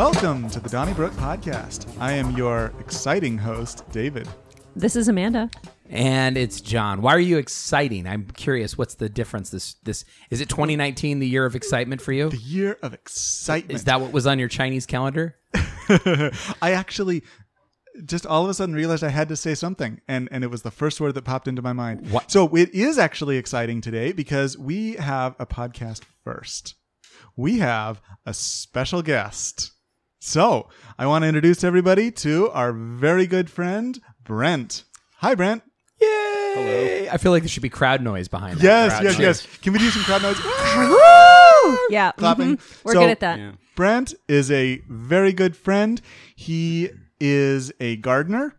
Welcome to the Donnybrook Podcast. I am your exciting host, David. This is Amanda. And it's John. Why are you exciting? I'm curious. What's the difference? This this is it 2019, the year of excitement for you? The year of excitement. Is that what was on your Chinese calendar? I actually just all of a sudden realized I had to say something, and, and it was the first word that popped into my mind. What? So it is actually exciting today because we have a podcast first. We have a special guest. So I want to introduce everybody to our very good friend, Brent. Hi, Brent. Yay! Hello. I feel like there should be crowd noise behind that. Yes, Crowd yes, noise. yes. Can we do some crowd noise? Yeah, Clapping. mhm. We're So- good at that. Yeah. Brent is a very good friend. He is a gardener.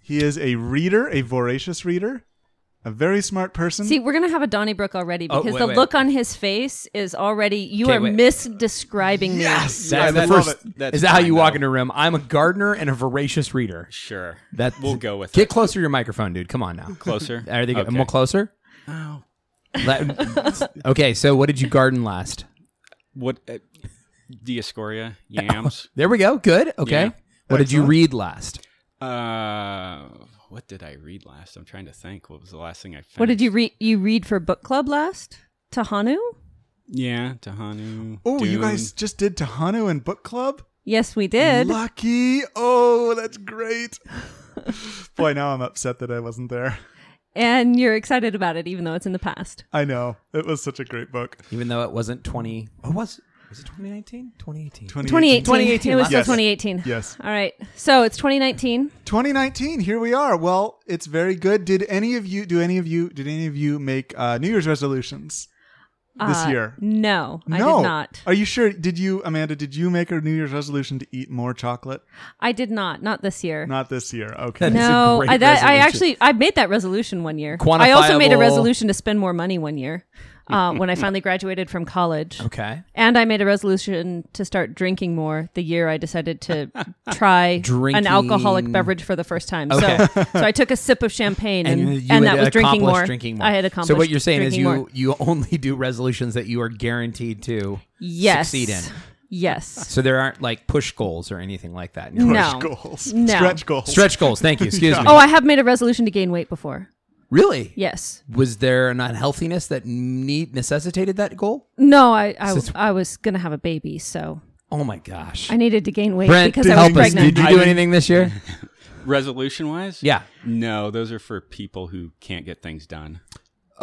He is a reader, a voracious reader, a very smart person. See, we're gonna have a Donnybrook already Oh, because wait, the wait. look on his face is already. You Okay, are wait. misdescribing me. yes, That's I the first. That's is that how fine, you walk though. into a room? I'm a gardener and a voracious reader. Sure. That We'll go with Get it. closer to your microphone, dude. Come on now. Closer. Are they Okay. more closer? Oh. Let- okay, so what did you garden last? What? Uh, Dioscorea, yams. There we go. Good. Okay. Yeah. What did you read last? uh, what did I read last? I'm trying to think. What was the last thing I finished? What did you read? You read for book club last? Tehanu? Yeah, Tehanu. Oh, you Dune. guys just did Tehanu and book club? Yes, we did. Lucky. Oh, that's great. Boy, now I'm upset that I wasn't there. and you're excited about it, even though it's in the past. I know. It was such a great book. Even though it wasn't 20. Oh, was was it 2019? 2018. 2018. 2018, It was last- still 2018. Yes. All right. So it's 2019. 2019, here we are. Well, it's very good. Did any of you do any of you did any of you make uh, New Year's resolutions this Uh, year? No, I no. did not. Are you sure? Did you, Amanda, did you make a New Year's resolution to eat more chocolate? I did not. Not this year. Not this year. Okay. That is a no, great I, that, I actually I made that resolution one year. I also made a resolution to spend more money one year uh, when I finally graduated from college. Okay. And I made a resolution to start drinking more the year I decided to try an alcoholic beverage for the first time. Okay. So, so I took a sip of champagne and, you and, had that was drinking accomplished more. drinking more. I had accomplished So what you're saying is drinking you more. you only do resolutions that you are guaranteed to yes. succeed in. Yes. So there aren't like push goals or anything like that. No. goals. No. Stretch goals. Stretch goals. Thank you. Excuse me. Oh, I have made a resolution to gain weight before. Really? Yes. Was there an unhealthiness that need necessitated that goal? No, I I, Since- I was gonna have a baby, so Oh my gosh. I needed to gain weight Brent, because I help was us. pregnant. Did you do didn't- anything this year? Resolution wise? Yeah. No, those are for people who can't get things done.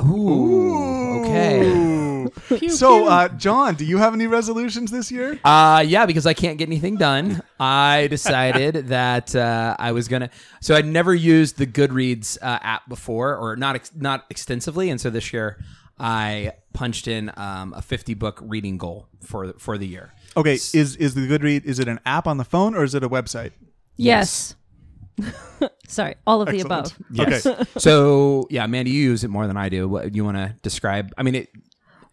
Ooh. Okay. Ooh. so, uh, John, do you have any resolutions this year? Uh, yeah, because I can't get anything done. I decided that uh, I was gonna. So I'd never used the Goodreads uh, app before, or not ex- not extensively, and so this year I punched in um, a 50 book reading goal for for the year. Okay, is is the Goodread is it an app on the phone or is it a website? Yes. Sorry, all of the Excellent. above. Okay. So yeah, Mandy, you use it more than I do. What you want to describe? I mean, it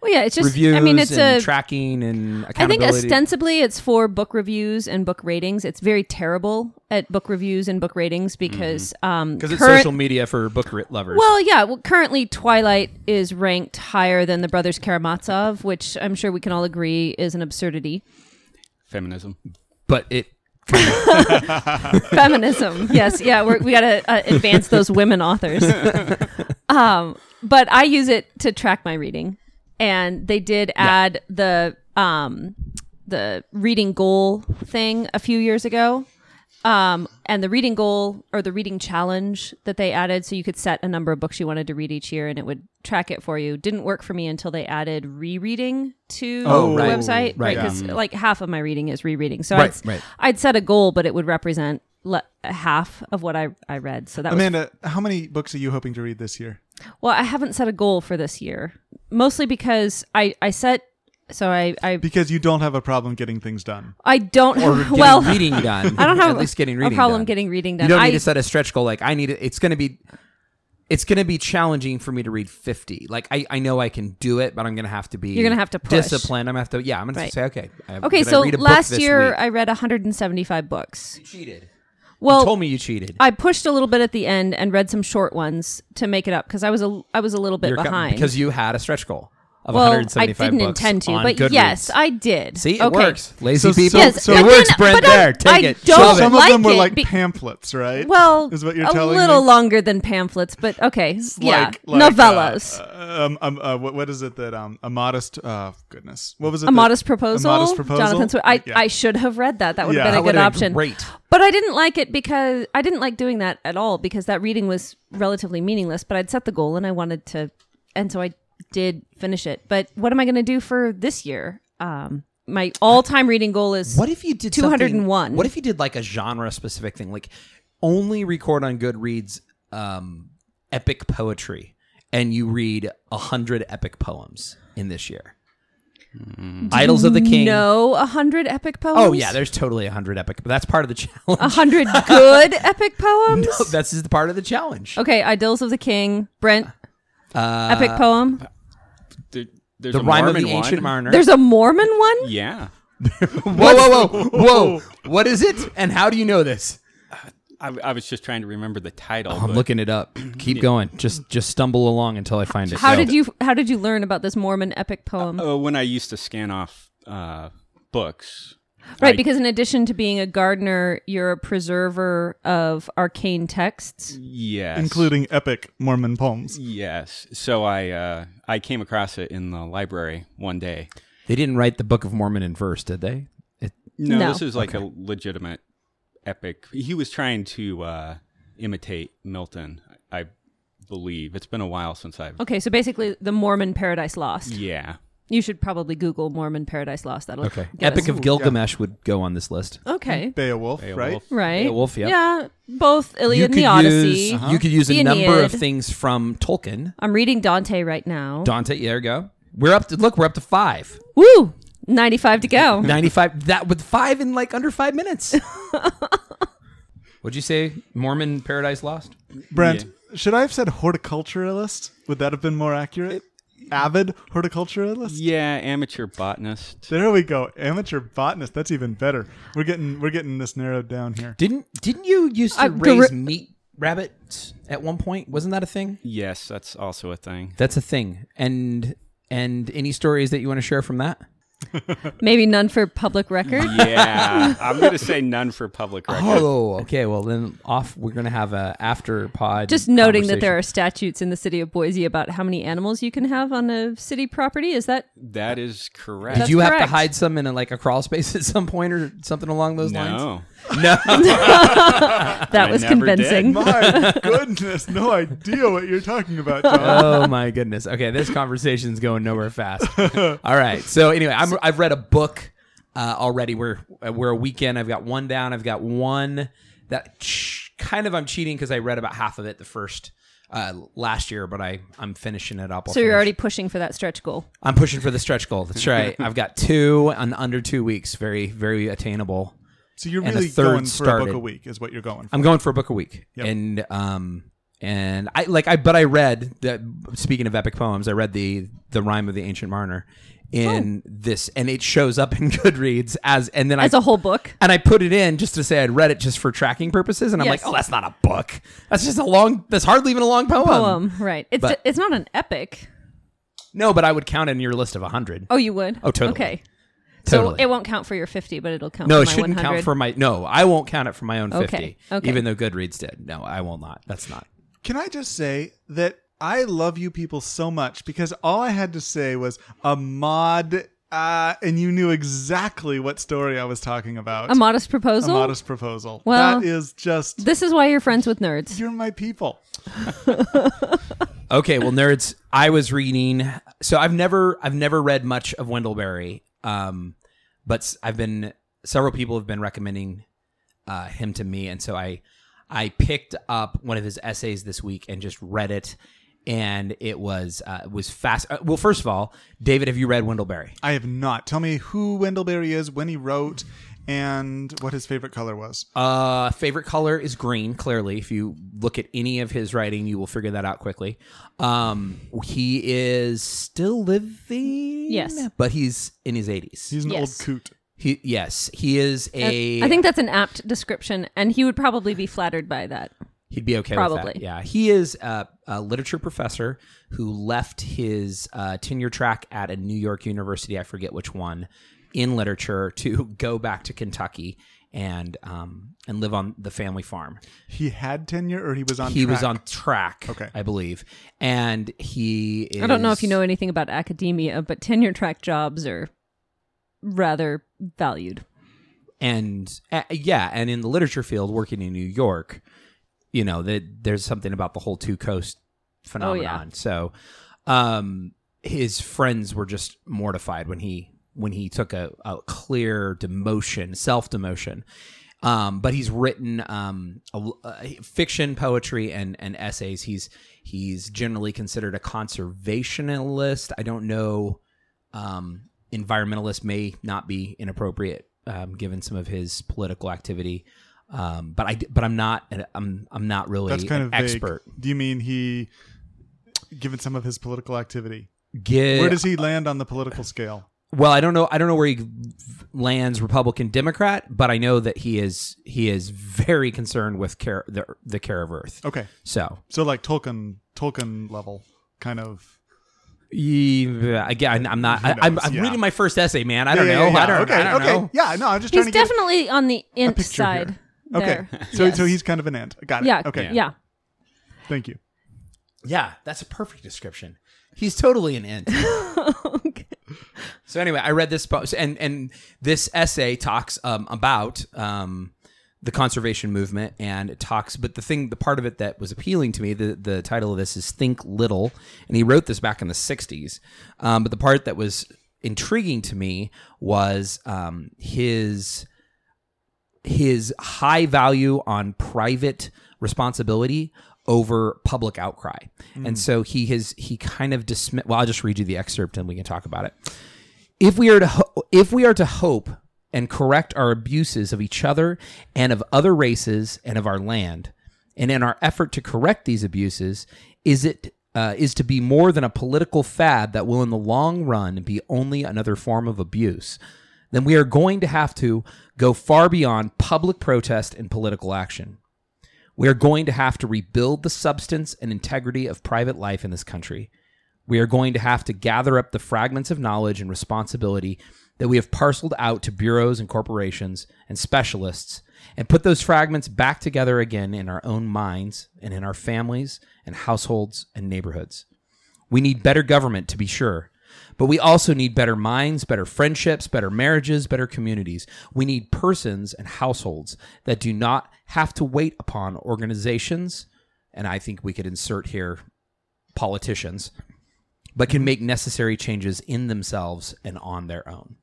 Well, yeah, it's just. reviews I mean, it's and a. tracking and I think ostensibly it's for book reviews and book ratings. It's very terrible at book reviews and book ratings because um because it's current- social media for book ri- lovers. Well, yeah. Well, currently Twilight is ranked higher than the Brothers Karamazov, which I'm sure we can all agree is an absurdity. Feminism. but it Feminism, yes, yeah. We're, we got to uh, advance those women authors. um, but I use it to track my reading, and they did add the um the reading goal thing a few years ago. Um, and the reading goal or the reading challenge that they added, so you could set a number of books you wanted to read each year, and it would track it for you. Didn't work for me until they added rereading to Oh, the right. website, Right. right? Because like half of my reading is rereading, so Right, I'd. I'd set a goal, but it would represent le- half of what I, I read. So that was Amanda, how many books are you hoping to read this year? well, I haven't set a goal for this year, mostly because I I set so I I Because you don't have a problem getting things done. I don't or getting well reading done. I don't have at least getting reading a problem done. getting reading done. You don't I, need to set a stretch goal. Like I need it. It's going to be. It's going to be challenging for me to read 50. Like I, I know I can do it, but I'm going to have to be You're gonna have to push. disciplined. I'm going to have to yeah, I'm going to say okay. I- okay, so read a last this year week? I read 175 books. you cheated. Well, you told me you cheated. I pushed a little bit at the end and read some short ones to make it up because I was a I was a little bit You're co- behind. because you had a stretch goal. Of well, I didn't books intend to, but Goodreads. yes, I did. See, it okay. works. Lazy So- people. so- so- it but works, then- Brent. but I- there, take I it. don't Shove it. Some like of them were like be- pamphlets, right? Well, is what you're a telling little me? longer than pamphlets, but okay, yeah, like, like, novellas. Uh, um, um, uh, what, what is it that um, a modest? Uh, goodness, what was it? a that- modest proposal. A modest proposal. Jonathan Swift. I, Yeah. I should have read that. That would Yeah. have That been a good option. Great. But I didn't like it because I didn't like doing that at all because that reading was relatively meaningless. But I'd set the goal and I wanted to, and so I did finish it. But what am I going to do for this year? Um, my all-time reading goal is What if you did 201. What if you did like a genre specific thing, like only record on Goodreads um, epic poetry, and you read a hundred epic poems in this year? Idylls of the King. no a hundred epic poems. Oh yeah, there's totally a hundred epic, but that's part of the challenge. a hundred good epic poems. No, that's just part of the challenge. Okay, Idylls of the King, Brent, Uh, epic poem. There, there's the a Rime of Mormon the ancient one. mariner. There's a Mormon one. Yeah, whoa, whoa, whoa, whoa! What is it? And how do you know this? I, I was just trying to remember the title. I'm but looking it up. Keep going. Just just stumble along until I find it. How Go. did you How did you learn about this Mormon epic poem? Uh, when I used to scan off uh, books, right, I- because in addition to being a gardener, you're a preserver of arcane texts. yes, including epic Mormon poems. yes. So I uh, I came across it in the library one day. They didn't write the Book of Mormon in verse, did they? It, No, No. this is like a legitimate epic. He was trying to uh, imitate Milton, I believe. It's been a while since I've. Okay, so basically, the Mormon Paradise Lost. Yeah. You should probably Google Mormon Paradise Lost. That'll okay. get Epic us- of Gilgamesh would go on this list. Okay, hmm. Beowulf, Beowulf. right? right. Beowulf, yep. Yeah, both Iliad and could the Odyssey. Use, You could use The a number of things from Tolkien. I'm reading Dante right now. Dante, there you go. We're up to look. We're up to five. Woo! 95 to go. Ninety-five. That with five in like under five minutes. What'd you say? Mormon Paradise Lost. Brent, should I have said horticulturalist? Would that have been more accurate? Avid horticulturalist. Yeah, amateur botanist. There we go. Amateur botanist. That's even better. We're getting we're getting this narrowed down here. Didn't Didn't you used to Uh, raise gor- meat rabbits at one point? Wasn't that a thing? Yes, that's also a thing. That's a thing. And and any stories that you want to share from that? Maybe none for public record. Yeah, I'm gonna say none for public record. Oh, okay. Well, then off. We're gonna have a after pod. Just noting that there are statutes in the city of Boise about how many animals you can have on a city property. Is that That is correct. Did That's you have to hide some in a, like a crawl space at some point or something along those lines? no. No. that was never did. convincing? My goodness, no idea what you're talking about, John. oh my goodness. Okay, this conversation's going nowhere fast. All right. So anyway, I'm, I've read a book uh, already. We're we're a weekend. I've got one down. I've got one that ch- kind of I'm cheating because I read about half of it the first uh, last year, but I I'm finishing it up. I'll So you're finish. already pushing for that stretch goal. I'm pushing for the stretch goal. That's right. I've got two in under two weeks. Very very attainable. So you're really third going for a book a week, is what you're going for. I'm going for a book a week, Yep. and um, and I like I but I read that. Speaking of epic poems, I read the the Rime of the ancient mariner in this, and it shows up in Goodreads as and then As I a whole book. and I put it in just to say I'd read it just for tracking purposes, and I'm Yes. like, oh, that's not a book. That's just a long. That's hardly even a long poem. Poem, right. It's but- it's not an epic. No, but I would count it in your list of hundred. Oh, you would? Oh, totally. Okay. Totally. So it won't count for your 50, but it'll count No, for it my shouldn't 100. count for my. No, I won't count it for my own Okay, fifty. okay. Even though Goodreads did. No, I will not. That's not. Can I just say that I love you people so much because all I had to say was a mod, uh, and you knew exactly what story I was talking about. A modest proposal. A proposal? modest proposal. Well- that is just This is why you're friends with nerds. you're my people. Okay, well, nerds, I was reading. So I've never, I've never read much of Wendell um, but I've been several people have been recommending uh, him to me, and so I, I picked up one of his essays this week and just read it, and it was uh, was fast. Uh, well, first of all, David, have you read Wendell Berry? I have not. Tell me who Wendell Berry is, when he wrote, and what his favorite color was. Uh, favorite color is green. Clearly, if you look at any of his writing, you will figure that out quickly. Um, he is still living. Yes. but he's in his eighties. He's an Yes. old coot. He yes, he is a. I think that's an apt description, and he would probably be flattered by that. He'd be okay with Probably. that. Yeah, he is a, a literature professor who left his uh, tenure track at a New York university. I forget which one in literature to go back to Kentucky and um, and live on the family farm. He had tenure, or he was on. he was track? on track, Okay. I believe, and he. Is, I don't know if you know anything about academia, but tenure track jobs are rather valued. and uh, yeah, and in the literature field, working in New York, you know that there's something about the whole two coast phenomenon. So, um, his friends were just mortified when he when he took a, a clear demotion, self demotion. Um, but he's written um, a, a fiction, poetry, and and essays. He's he's generally considered a conservationalist. I don't know. Um, environmentalist may not be inappropriate um, given some of his political activity. Um, but I but I'm not I'm I'm not really That's kind an of vague. expert. Do you mean he, given some of his political activity, where does he land on the political scale? Well, I don't know. I don't know where he lands, Republican, Democrat, but I know that he is he is very concerned with care the the care of Earth. Okay, So so like Tolkien, Tolkien level kind of. yeah, again, I'm not. Who I, I'm, knows? I'm Yeah. reading my first essay, man. I don't yeah, know. yeah, I don't. Okay, I don't okay. know. Yeah, no, I'm just He's trying to get He's definitely on the a Ent side. here. Okay, there. so Yes. so he's kind of an ant. Got it. yeah Okay. yeah. Thank you. Yeah, that's a perfect description. He's totally an Ent. So anyway, I read this post, and and this essay talks um, about um, the conservation movement, and it talks. But the thing, the part of it that was appealing to me, the the title of this is "Think Little," and he wrote this back in the '60s. Um, but the part that was intriguing to me was um, his his high value on private responsibility over public outcry. And so he has he kind of dismissed well I'll just read you the excerpt and we can talk about it. If we are to ho- if we are to hope and correct our abuses of each other and of other races and of our land, and in our effort to correct these abuses, is it uh, is to be more than a political fad that will, in the long run, be only another form of abuse, then we are going to have to go far beyond public protest and political action. We are going to have to rebuild the substance and integrity of private life in this country. We are going to have to gather up the fragments of knowledge and responsibility that we have parceled out to bureaus and corporations and specialists and put those fragments back together again in our own minds and in our families and households and neighborhoods. We need better government, to be sure, but we also need better minds, better friendships, better marriages, better communities. We need persons and households that do not have to wait upon organizations, and I think we could insert here politicians, but can make necessary changes in themselves and on their own.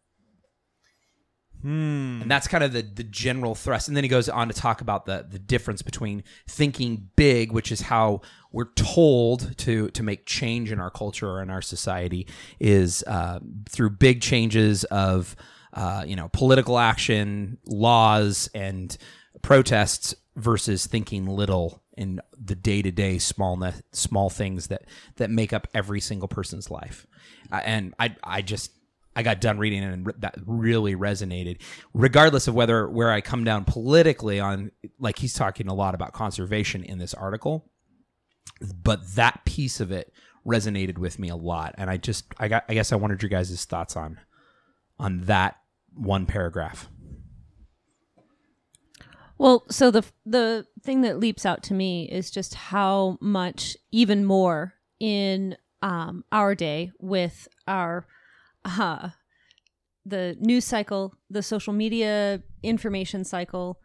And that's kind of the, the general thrust. And then he goes on to talk about the, the difference between thinking big, which is how we're told to, to make change in our culture or in our society, is uh, through big changes of uh, you know political action, laws, and protests versus thinking little in the day to day small small things that that make up every single person's life. Uh, and I I just I got done reading it and that really resonated. Regardless of whether where I come down politically on, like he's talking a lot about conservation in this article, but that piece of it resonated with me a lot. And I just I got I guess I wanted your guys' thoughts on on that one paragraph. Well, so the the thing that leaps out to me is just how much even more in um, our day with our uh, the news cycle, the social media information cycle,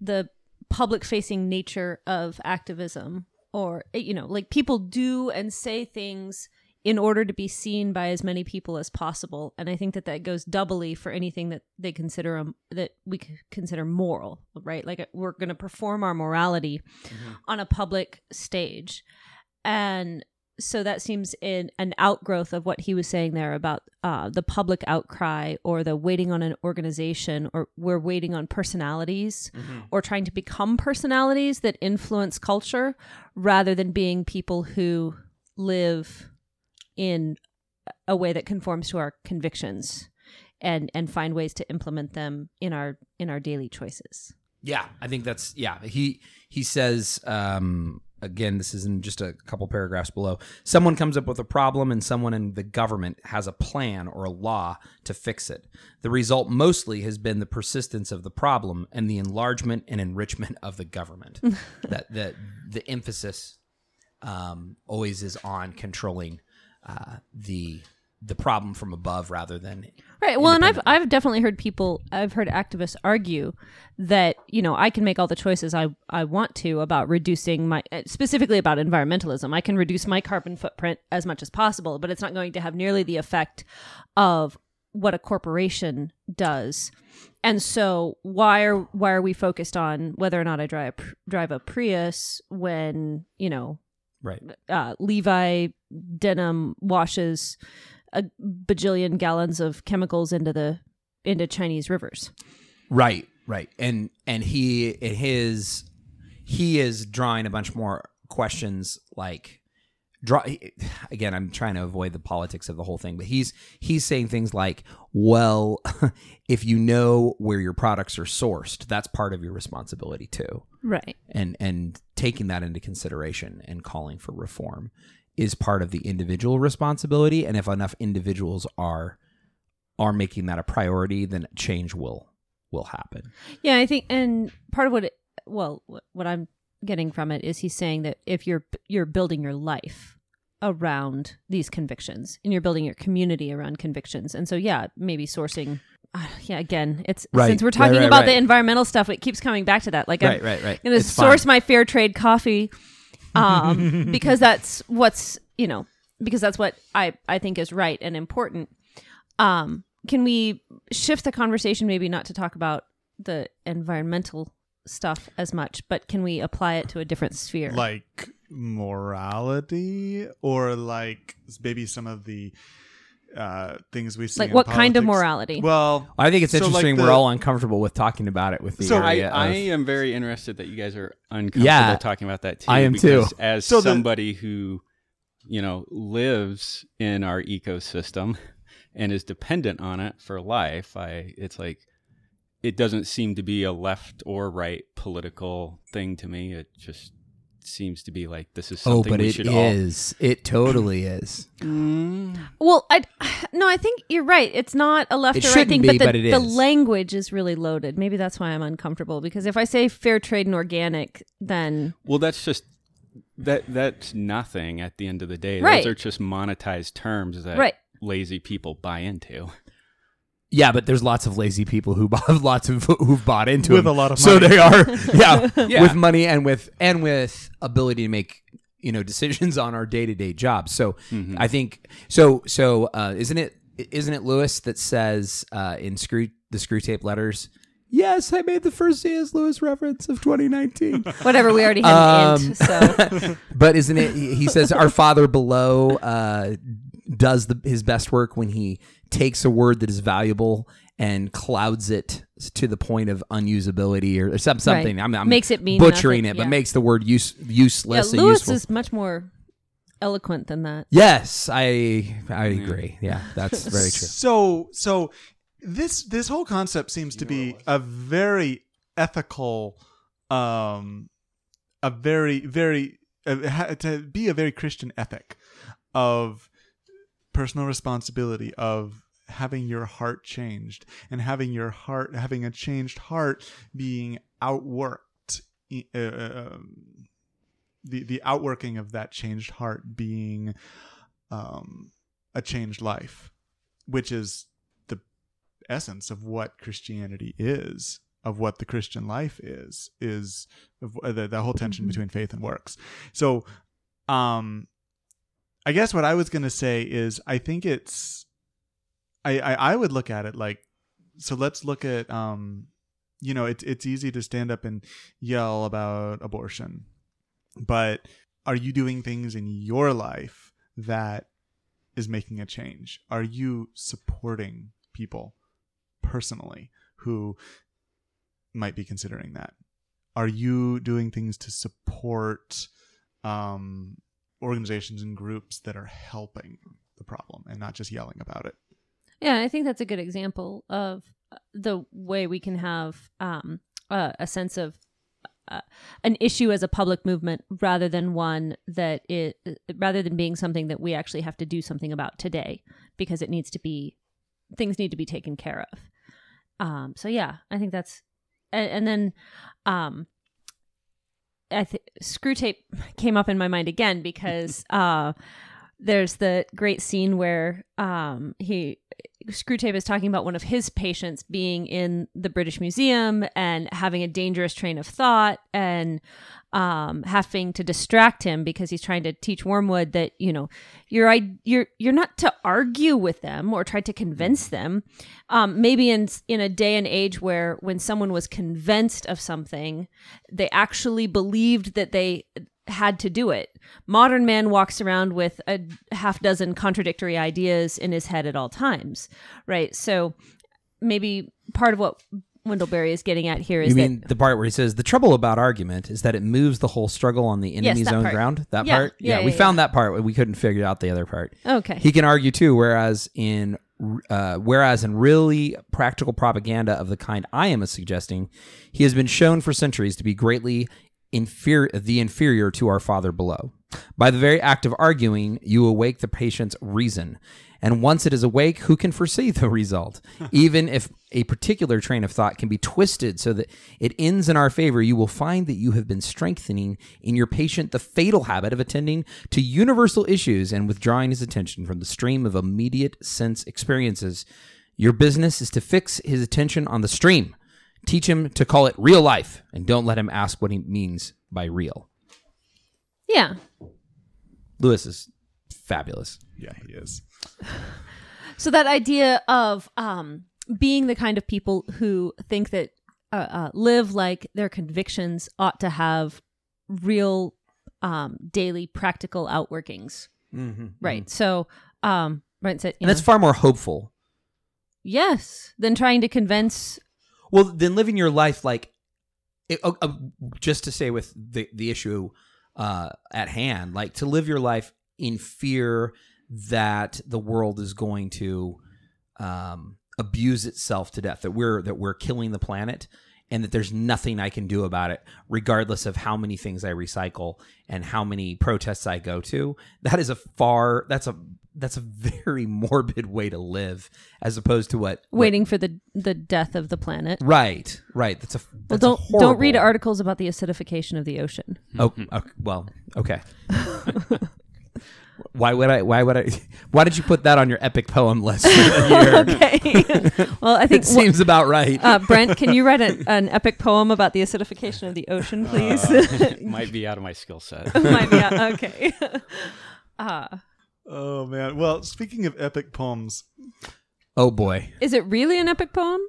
the public facing nature of activism, or you know, like people do and say things in order to be seen by as many people as possible and i think that that goes doubly for anything that they consider um, that we consider moral right? Like we're going to perform our morality on a public stage. And so that seems in an outgrowth of what he was saying there about uh, the public outcry or the waiting on an organization or we're waiting on personalities or trying to become personalities that influence culture rather than being people who live in a way that conforms to our convictions and and find ways to implement them in our in our daily choices Yeah, I think that's yeah. He he says um, again. This is in just a couple paragraphs below. Someone comes up with a problem, and someone in the government has a plan or a law to fix it. The result mostly has been the persistence of the problem and the enlargement and enrichment of the government. that the the emphasis um, always is on controlling uh, the the problem from above rather than Right. Well, and I've I've definitely heard people I've heard activists argue that you know I can make all the choices I I want to about reducing my uh, specifically about environmentalism. I can reduce my carbon footprint as much as possible, but it's not going to have nearly the effect of what a corporation does. And so why are why are we focused on whether or not I drive drive a Prius when you know right. uh, Levi denim washes a bajillion gallons of chemicals into the into Chinese rivers. Right, right. And and he in his he is drawing a bunch more questions like draw again i'm trying to avoid the politics of the whole thing but he's he's saying things like well if you know where your products are sourced that's part of your responsibility too Right. and and taking that into consideration and calling for reform is part of the individual responsibility and if enough individuals are are making that a priority then change will will happen Yeah, I think, and part of what, it, well, what- I'm getting from it is he's saying that if you're you're building your life around these convictions and you're building your community around convictions, and so yeah, maybe sourcing. Uh, yeah, again, it's Right, since we're talking right, about the environmental stuff, it keeps coming back to that. Like, I'm, right right right going to It's fine. source my fair trade coffee um, because that's what's you know because that's what I I think is right and important. Um, can we shift the conversation maybe not to talk about the environmental stuff as much, but can we apply it to a different sphere? like morality or like maybe some of the uh things we see Like in what kind of morality? well I think it's so, like, interesting. the- we're all uncomfortable with talking about it with the So I, area I of- am very interested that you guys are uncomfortable Yeah, talking about that too. I am too. because As So the- somebody who, you know, lives in our ecosystem and is dependent on it for life, I it's like it doesn't seem to be a left or right political thing to me. It just seems to be like this is oh, but we it should all. It totally is. Mm, well, I no, I think you're right. It's not a left It or right thing, be, but the, but it the is. language is really loaded. Maybe that's why I'm uncomfortable because if I say fair trade and organic, then well, that's just that that's nothing at the end of the day. Right. Those are just monetized terms that Right. lazy people buy into. Yeah, but there's lots of lazy people who bought lots of who've bought into it. With them. a lot of money. So they are, yeah, Yeah. with money and with and with ability to make you know decisions on our day to day jobs. So Mm-hmm. I think so. So uh, isn't it isn't it Lewis that says uh, in screw the Screwtape Letters? Yes, I made the first C.S. Lewis reference of 2019. whatever we already had an Um, Ent. So but isn't it? He he says our Father below uh, does the, his best work when he takes a word that is valuable and clouds it to the point of unusability or, some something. Right. I'm, I'm Makes it mean butchering nothing, it, but yeah. makes the word use useless. and Lewis useful. is much more eloquent than that. Yes, I I agree. Yeah, that's very true. So so this this whole concept seems to be a very ethical um a very very uh, to be a very Christian ethic of personal responsibility of having your heart changed and having your heart having a changed heart being outworked uh, um, the the outworking of that changed heart being um, a changed life, which is the essence of what Christianity is, of what the Christian life is, is uh, the, the whole tension between faith and works. So, um, I guess what I was going to say is I think it's, I, I, I would look at it like, so let's look at, um, you know, it's it's easy to stand up and yell about abortion, but are you doing things in your life that is making a change? Are you supporting people personally who might be considering that? Are you doing things to support um, organizations and groups that are helping the problem and not just yelling about it? Yeah, I think that's a good example of uh, the way we can have um, uh, a sense of uh, an issue as a public movement rather than one that it rather than being something that we actually have to do something about today because it needs to be things need to be taken care of. Um, so yeah, I think that's and, and then um, I th- Screwtape came up in my mind again because uh, there's the great scene where um, he Screwtape is talking about one of his patients being in the British Museum and having a dangerous train of thought and um, having to distract him because he's trying to teach Wormwood that you know you're you're you're not to argue with them or try to convince them. Um, maybe in in a day and age where when someone was convinced of something, they actually believed that they had to do it. Modern man walks around with a half dozen contradictory ideas in his head at all times, right? So maybe part of what Wendell Berry is getting at here is you mean that, the part where he says the trouble about argument is that it moves the whole struggle on the enemy's that own part. ground. That Yeah, part, yeah, we yeah, found that part. We couldn't figure out the other part. okay. He can argue too. Whereas in uh, whereas in really practical propaganda of the kind I am suggesting, he has been shown for centuries to be greatly inferior, the inferior to our Father below. By the very act of arguing, you awake the patient's reason. And once it is awake, who can foresee the result? Even if a particular train of thought can be twisted so that it ends in our favor, you will find that you have been strengthening in your patient the fatal habit of attending to universal issues and withdrawing his attention from the stream of immediate sense experiences. Your business is to fix his attention on the stream. Teach him to call it real life and don't let him ask what he means by real. yeah. Lewis is fabulous. Yeah, he is. So that idea of um, being the kind of people who think that uh, uh, live like their convictions ought to have real um, daily practical outworkings, right? So, um, right, said, you And that's far more hopeful. yes, than trying to convince. Well, then living your life like, it, uh, uh, just to say with the the issue uh, at hand, like to live your life in fear that the world is going to um, abuse itself to death, that we're that we're killing the planet, and that there's nothing I can do about it, regardless of how many things I recycle and how many protests I go to. That is a far that's a that's a very morbid way to live, as opposed to what, what Waiting for the the death of the planet. Right, right. That's a Well, don't a don't read articles about the acidification of the ocean. Oh, okay, well, okay. why would I? Why would I? Why did you put that on your epic poem list? for the year? okay. well, I think it seems about right. uh, Brent, can you write an, an epic poem about the acidification of the ocean, please? Uh, might be out of my skill set. Might be, uh, okay. Uh, Oh man. Well, speaking of epic poems, oh boy. is it really an epic poem?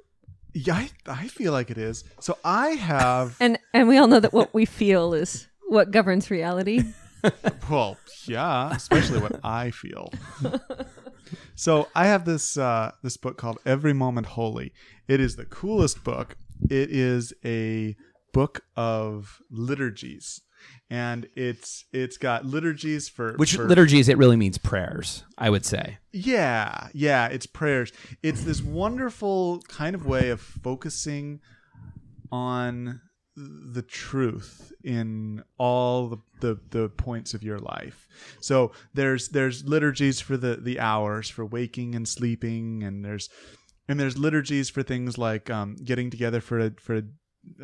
yeah, I, I feel like it is. So I have And and we all know that what we feel is what governs reality. well, yeah, especially what I feel. so I have this uh, this book called Every Moment Holy. It is the coolest book. It is a book of liturgies, and it's it's got liturgies for Which for, liturgies? It really means prayers. I would say. Yeah, yeah, it's prayers. It's this wonderful kind of way of focusing on the truth in all the, the, the points of your life. So there's there's liturgies for the the hours for waking and sleeping, and there's and there's liturgies for things like um, getting together for a for a,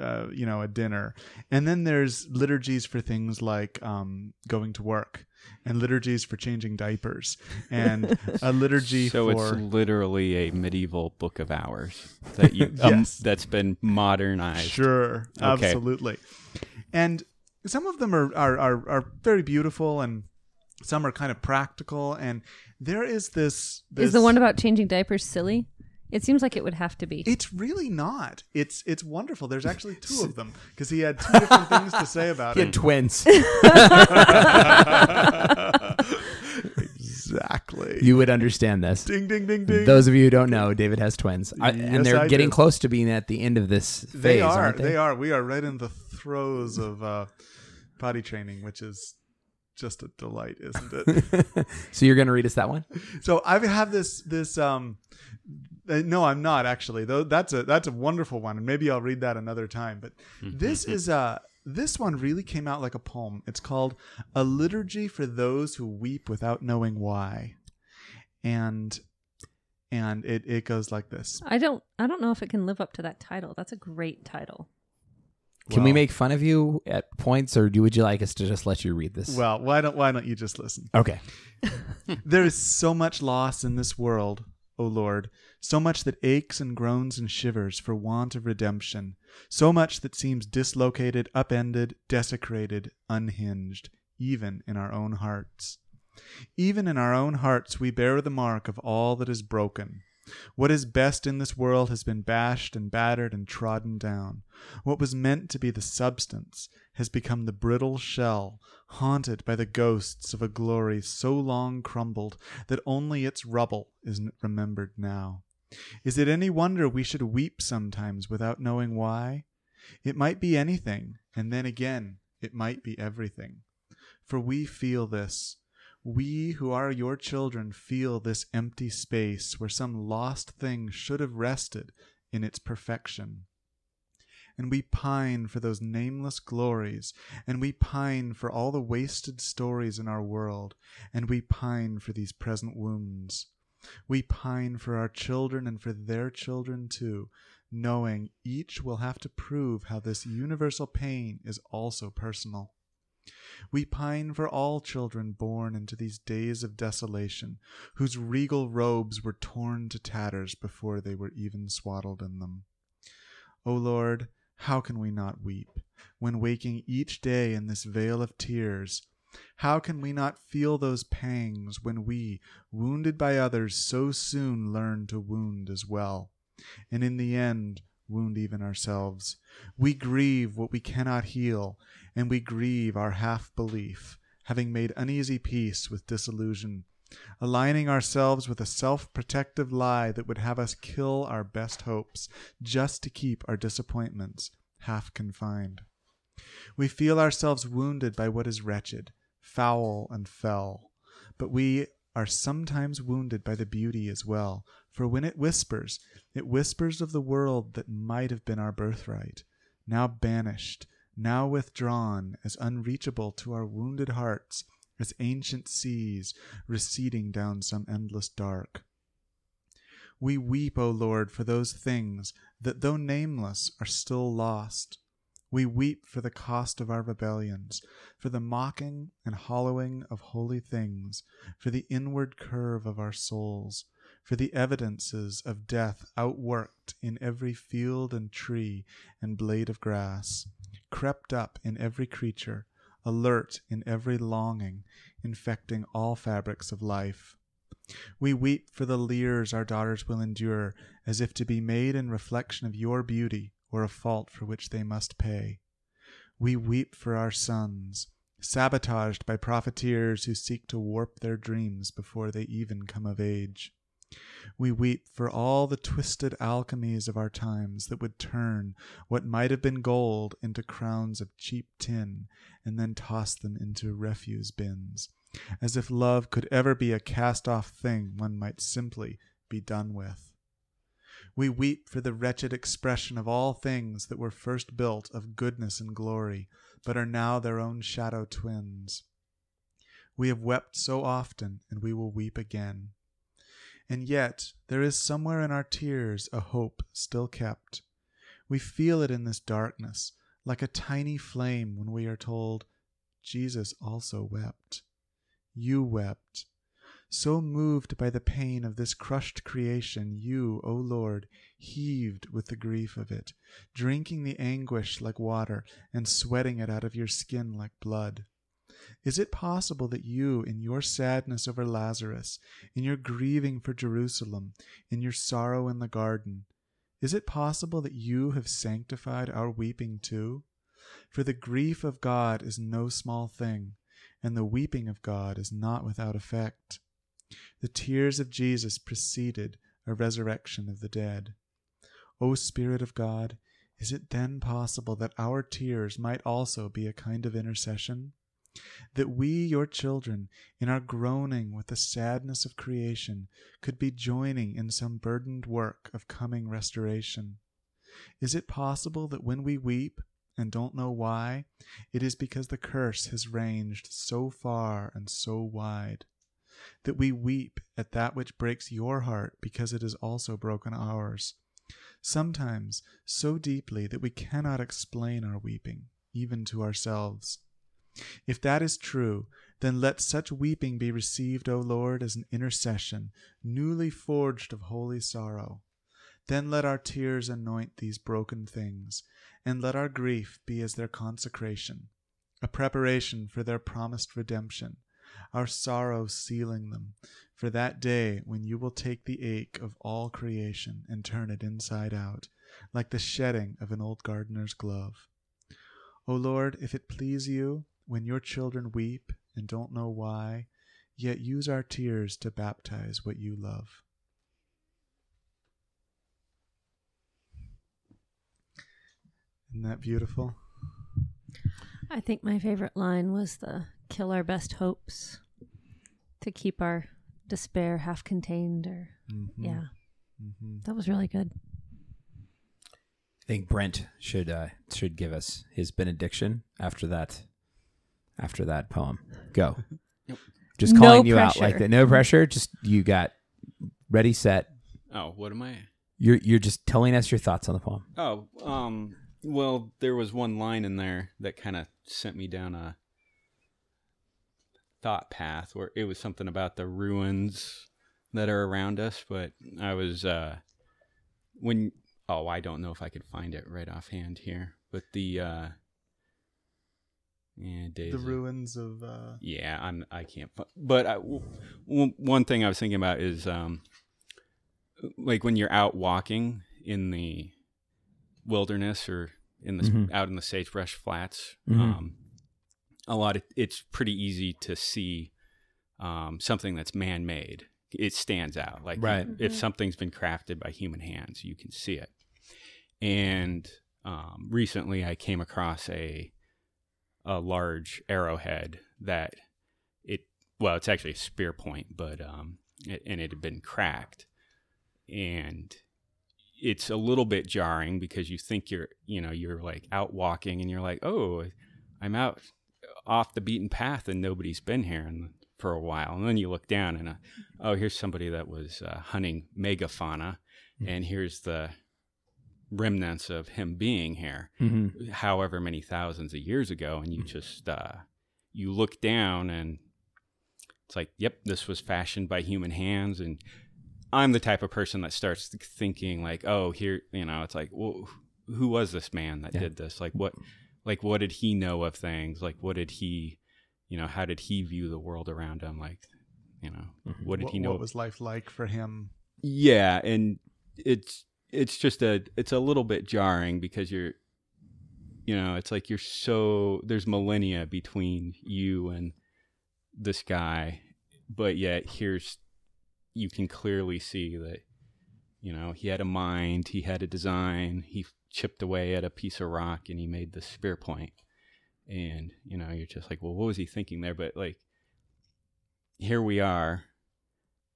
uh, you know a dinner, and then there's liturgies for things like um, going to work, and liturgies for changing diapers, and a liturgy so for it's literally a medieval book of hours that you um, Yes. that's been modernized. Sure, Okay. absolutely. And some of them are, are are are very beautiful, and some are kind of practical. And there is this. this Is the one about changing diapers silly? It seems like it would have to be. It's really not. It's it's wonderful. There's actually two of them because he had two different things to say about He it. had twins. exactly. you would understand this. ding ding ding ding. Those of you who don't know, David has twins, I, Yes, and they're I getting do. close to being at the end of this phase. they are. aren't They? are. We are right in the throes of uh, potty training, which is just a delight, isn't it? so you're going to read us that one? so I have this this um Uh, no, I'm not actually. Though that's a that's a wonderful one, and maybe I'll read that another time. But this is a this one really came out like a poem. It's called "A Liturgy for Those Who Weep Without Knowing Why," and and it it goes like this. I don't I don't know if it can live up to that title. That's a great title. Can we make fun of you at points, or do would you like us to just let you read this? Well, why don't why don't you just listen? okay. There is so much loss in this world, O Lord, so much that aches and groans and shivers for want of redemption, so much that seems dislocated, upended, desecrated, unhinged, even in our own hearts. Even in our own hearts, we bear the mark of all that is broken. What is best in this world has been bashed and battered and trodden down. What was meant to be the substance has become the brittle shell, haunted by the ghosts of a glory so long crumbled that only its rubble is remembered now. Is it any wonder we should weep sometimes without knowing why? It might be anything, and then again, it might be everything. For we feel this. We who are your children feel this empty space where some lost thing should have rested in its perfection. And we pine for those nameless glories, and we pine for all the wasted stories in our world, and we pine for these present wounds. We pine for our children and for their children too, knowing each will have to prove how this universal pain is also personal. We pine for all children born into these days of desolation, whose regal robes were torn to tatters before they were even swaddled in them. O Lord, how can we not weep when waking each day in this vale of tears? How can we not feel those pangs when we, wounded by others, so soon learn to wound as well, and in the end wound even ourselves? We grieve what we cannot heal, and we grieve our half belief, having made uneasy peace with disillusion, aligning ourselves with a self protective lie that would have us kill our best hopes just to keep our disappointments half confined. We feel ourselves wounded by what is wretched, foul, and fell, but we are sometimes wounded by the beauty as well, for when it whispers, it whispers of the world that might have been our birthright, now banished, now withdrawn, as unreachable to our wounded hearts as ancient seas receding down some endless dark. We weep, O Lord, for those things that, though nameless, are still lost. We weep for the cost of our rebellions, for the mocking and hollowing of holy things, for the inward curve of our souls, for the evidences of death outworked in every field and tree and blade of grass, crept up in every creature, alert in every longing, infecting all fabrics of life. We weep for the leers our daughters will endure, as if to be made in reflection of your beauty or a fault for which they must pay. We weep for our sons, sabotaged by profiteers who seek to warp their dreams before they even come of age. We weep for all the twisted alchemies of our times that would turn what might have been gold into crowns of cheap tin and then toss them into refuse bins, as if love could ever be a cast off thing one might simply be done with. We weep for the wretched expression of all things that were first built of goodness and glory, but are now their own shadow twins. We have wept so often, and we will weep again. And yet there is somewhere in our tears a hope still kept. We feel it in this darkness, like a tiny flame when we are told, Jesus also wept. You wept. So moved by the pain of this crushed creation, you, O Lord, heaved with the grief of it, drinking the anguish like water and sweating it out of your skin like blood. Is it possible that you, in your sadness over Lazarus, in your grieving for Jerusalem, in your sorrow in the garden, is it possible that you have sanctified our weeping too? For the grief of God is no small thing, and the weeping of God is not without effect. The tears of Jesus preceded a resurrection of the dead. O Spirit of God, is it then possible that our tears might also be a kind of intercession? that we, your children, in our groaning with the sadness of creation, could be joining in some burdened work of coming restoration? Is it possible that when we weep, and don't know why, it is because the curse has ranged so far and so wide? That we weep at that which breaks your heart because it has also broken ours? Sometimes so deeply that we cannot explain our weeping, even to ourselves. If that is true, then let such weeping be received, O Lord, as an intercession, newly forged of holy sorrow. Then let our tears anoint these broken things, and let our grief be as their consecration, a preparation for their promised redemption, our sorrow sealing them for that day when you will take the ache of all creation and turn it inside out, like the shedding of an old gardener's glove. O Lord, if it please you, when your children weep and don't know why, yet use our tears to baptize what you love. Isn't that beautiful? I think my favorite line was the kill our best hopes to keep our despair half contained or Mm-hmm. yeah. Mm-hmm. That was really good. I think Brent should uh, should give us his benediction after that after that poem. Go. Just No calling you out like pressure. that. No pressure. Just you got ready, set. Oh, what am I? You're you're just telling us your thoughts on the poem. Oh, um, well, there was one line in there that kind of sent me down a thought path where it was something about the ruins that are around us, but I was uh when oh, I don't know if I could find it right offhand here, but the uh yeah, Daisy. The ruins of uh, Yeah, I'm. I can't. But I, w- w- one thing I was thinking about is, um, like when you're out walking in the wilderness or in the Mhm. out in the sagebrush flats, Mhm. um, a lot of it's pretty easy to see um, something that's man-made. It stands out. Like Right. if something's been crafted by human hands, you can see it. And um, recently, I came across a a large arrowhead that it well, it's actually a spear point, but um, it, and it had been cracked, and it's a little bit jarring because you think you're you know you're like out walking and you're like oh I'm out off the beaten path and nobody's been here and for a while. And then you look down and uh, oh here's somebody that was uh, hunting megafauna. And here's the remnants of him being here Mm-hmm. however many thousands of years ago. And you just uh you look down and it's like yep this was fashioned by human hands. And i'm the type of person that starts thinking like oh here you know it's like well who was this man that Yeah. did this? Like what like what did he know of things like what did he you know how did he view the world around him like you know Mhm. what did what, he know what was life like for him? yeah, and it's it's just a it's a little bit jarring because you're you know, it's like you're so there's millennia between you and this guy, but yet here's you can clearly see that you know, he had a mind, he had a design, he chipped away at a piece of rock and he made the spear point. And, you know, you're just like, well, what was he thinking there? But like here we are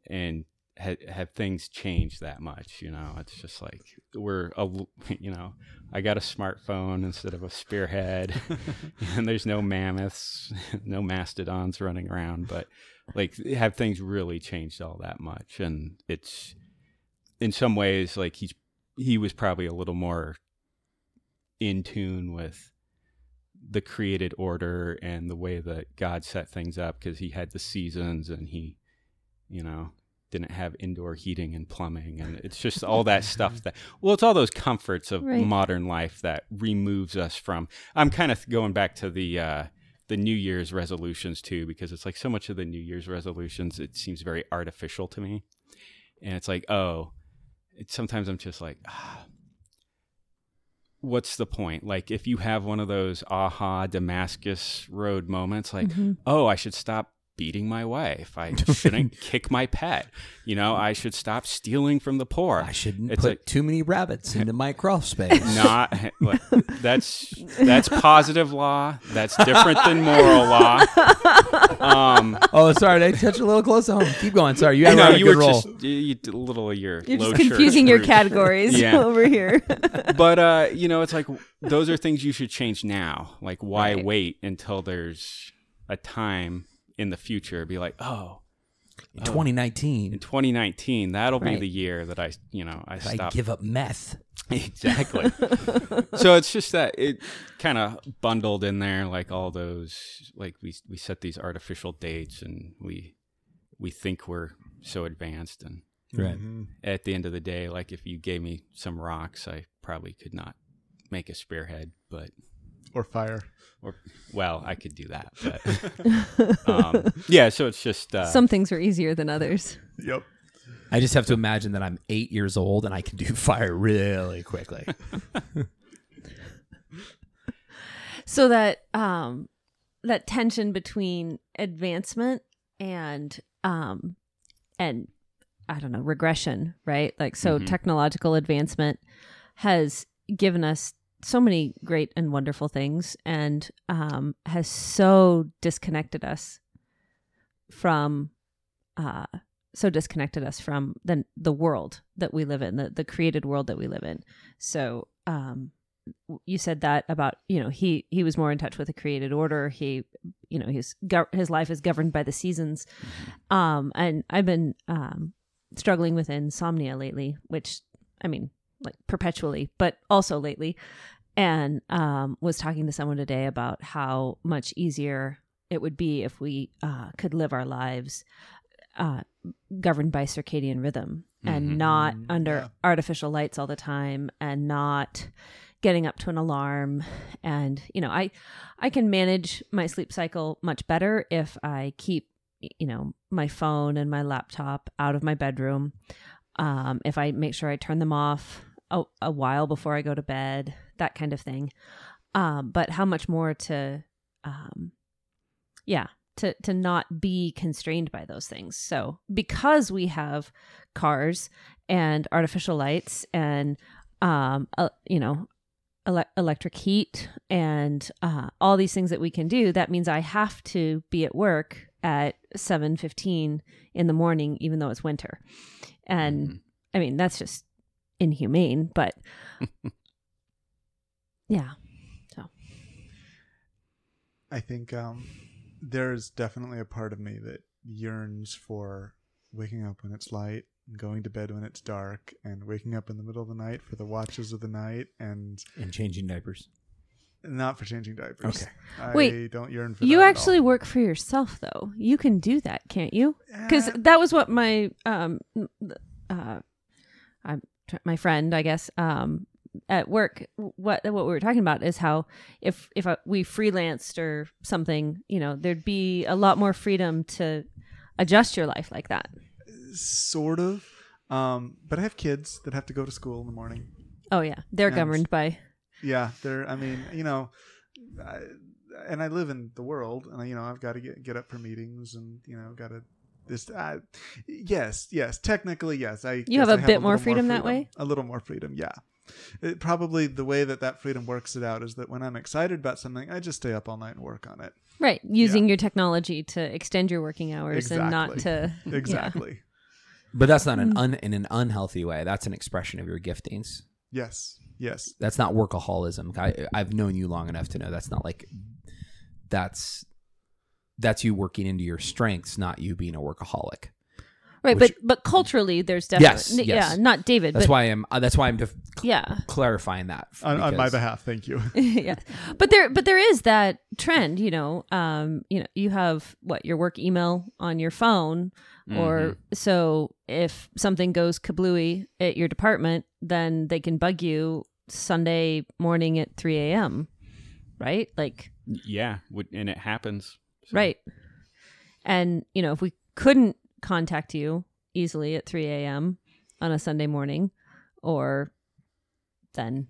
and ha- have things changed that much you know it's just like we're a you know i got a smartphone instead of a spearhead and there's no mammoths no mastodons running around but like have things really changed all that much and it's in some ways like he's he was probably a little more in tune with the created order and the way that God set things up because he had the seasons and he, you know, didn't have indoor heating and plumbing and it's just all that stuff that well it's all those comforts of Right. modern life that removes us from I'm kind of going back to the uh the New Year's resolutions too because it's like so much of the New Year's resolutions it seems very artificial to me and it's like oh sometimes I'm just like ah, what's the point like if you have one of those aha Damascus road moments like Mhm. oh, I should stop beating my wife. I shouldn't kick my pet. You know, I should stop stealing from the poor. I shouldn't It's put like- too many rabbits into my crawl space. not like, that's that's positive law. That's different than moral law. Um, oh, sorry, did I touch a little close to home. Keep going. Sorry, you had know a you good were roll. just you, you did a little of your You're low just confusing your categories Yeah. over here. but uh, you know, it's like those are things you should change now. Like, why Right. wait until there's a time in the future? Be like, oh, In 2019, in 2019, that'll be the year that I, you know, I I stop. give up meth. exactly. so it's just that it kind of bundled in there, like all those, like we we set these artificial dates, and we we think we're so advanced, and Right. Mhm. at the end of the day, like if you gave me some rocks, I probably could not make a spearhead, but Or fire. or well, I could do that, but um, yeah. So it's just uh, Some things are easier than others. Yep. I just have to imagine that I'm eight years old and I can do fire really quickly. So that um that tension between advancement and um and I don't know, regression, right? Like so Mhm. technological advancement has given us so many great and wonderful things and um has so disconnected us from uh so disconnected us from the the world that we live in, the the created world that we live in. So um you said that about you know he he was more in touch with the created order. He you know his his life is governed by the seasons. Um and i've been um struggling with insomnia lately which i mean like perpetually but also lately and um was talking to someone today about how much easier it would be if we uh could live our lives uh governed by circadian rhythm and Mhm. not Mm, under yeah. artificial lights all the time and not getting up to an alarm and you know i i can manage my sleep cycle much better if i keep you know my phone and my laptop out of my bedroom um, if i make sure i turn them off a, a while before i go to bed that kind of thing. Um, but how much more to um, yeah to to not be constrained by those things. So because we have cars and artificial lights and um uh, you know ele- electric heat and uh, all these things that we can do that means i have to be at work at 7.15 in the morning even though it's winter. And Mhm. i mean that's just inhumane but yeah So I think um, there's definitely a part of me that yearns for waking up when it's light and going to bed when it's dark and waking up in the middle of the night for the watches of the night and and changing diapers. not for changing diapers. Okay. I Wait, don't yearn for you that at actually all. work for yourself though you can do that can't you because Eh, that was what my um uh I'm tr- my friend I guess um at work what what we were talking about is how if if uh, we freelanced or something you know there'd be a lot more freedom to adjust your life like that sort of. Um, but I have kids that have to go to school in the morning. oh yeah they're And- governed by Yeah, they're. I mean, you know, I, and I live in the world, and I, you know, I've got to get get up for meetings, and you know, got to. This, uh, yes, yes. Technically, yes. I. You have guess a I bit more little freedom that way? A little more freedom, yeah. It, probably the way that that freedom works it out is that when I'm excited about something, I just stay up all night and work on it. right using your technology to extend your working hours and not to yeah. Exactly. But that's not an un, in an unhealthy way. That's an expression of your giftings. Yes. Yes. That's not workaholism. I, I've known you long enough to know that's not like that's that's you working into your strengths, not you being a workaholic. right Which- but but culturally there's definitely Yes, n- yes. yeah not david That's but why I'm. Uh, that's why I'm def- yeah clarifying that On, on my behalf, thank you. yeah but there but there is that trend you know um you know you have what your work email on your phone or so if something goes kablooey at your department then they can bug you sunday morning at 3 a.m right like yeah, and it happens. So- right and you know if we couldn't contact you easily at 3 a.m on a sunday morning or then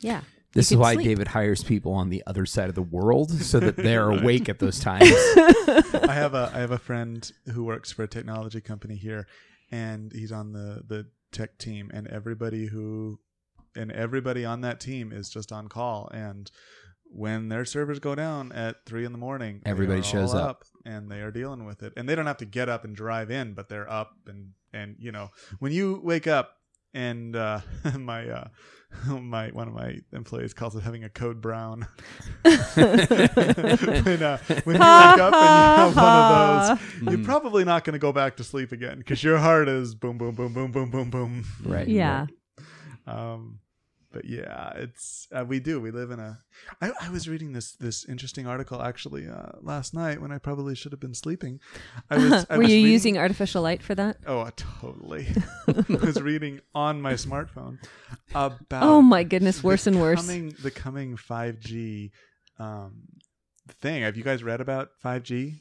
yeah This is why sleep. David hires people on the other side of the world so that they're awake at those times. I have a I have a friend who works for a technology company here, and he's on the the tech team, and everybody who and everybody on that team is just on call, and when their servers go down at three in the morning, Everybody shows all up. and they are dealing with it, and they don't have to get up and drive in, but they're up and and you know when you wake up and uh, my uh, my one of my employees calls it having a code brown. when uh, when you wake up and you have one of those, you're probably not going to go back to sleep again because your heart is boom, boom, boom, boom, boom, boom, boom. Right. Yeah. Um, but yeah, it's uh, we do. We live in a. I, I was reading this this interesting article actually uh, last night when I probably should have been sleeping. I was. I Were was you reading- using artificial light for that? Oh, uh, totally. I was reading on my smartphone about. Oh my goodness, worse and worse. Coming, the coming 5G um, thing. Have you guys read about 5G?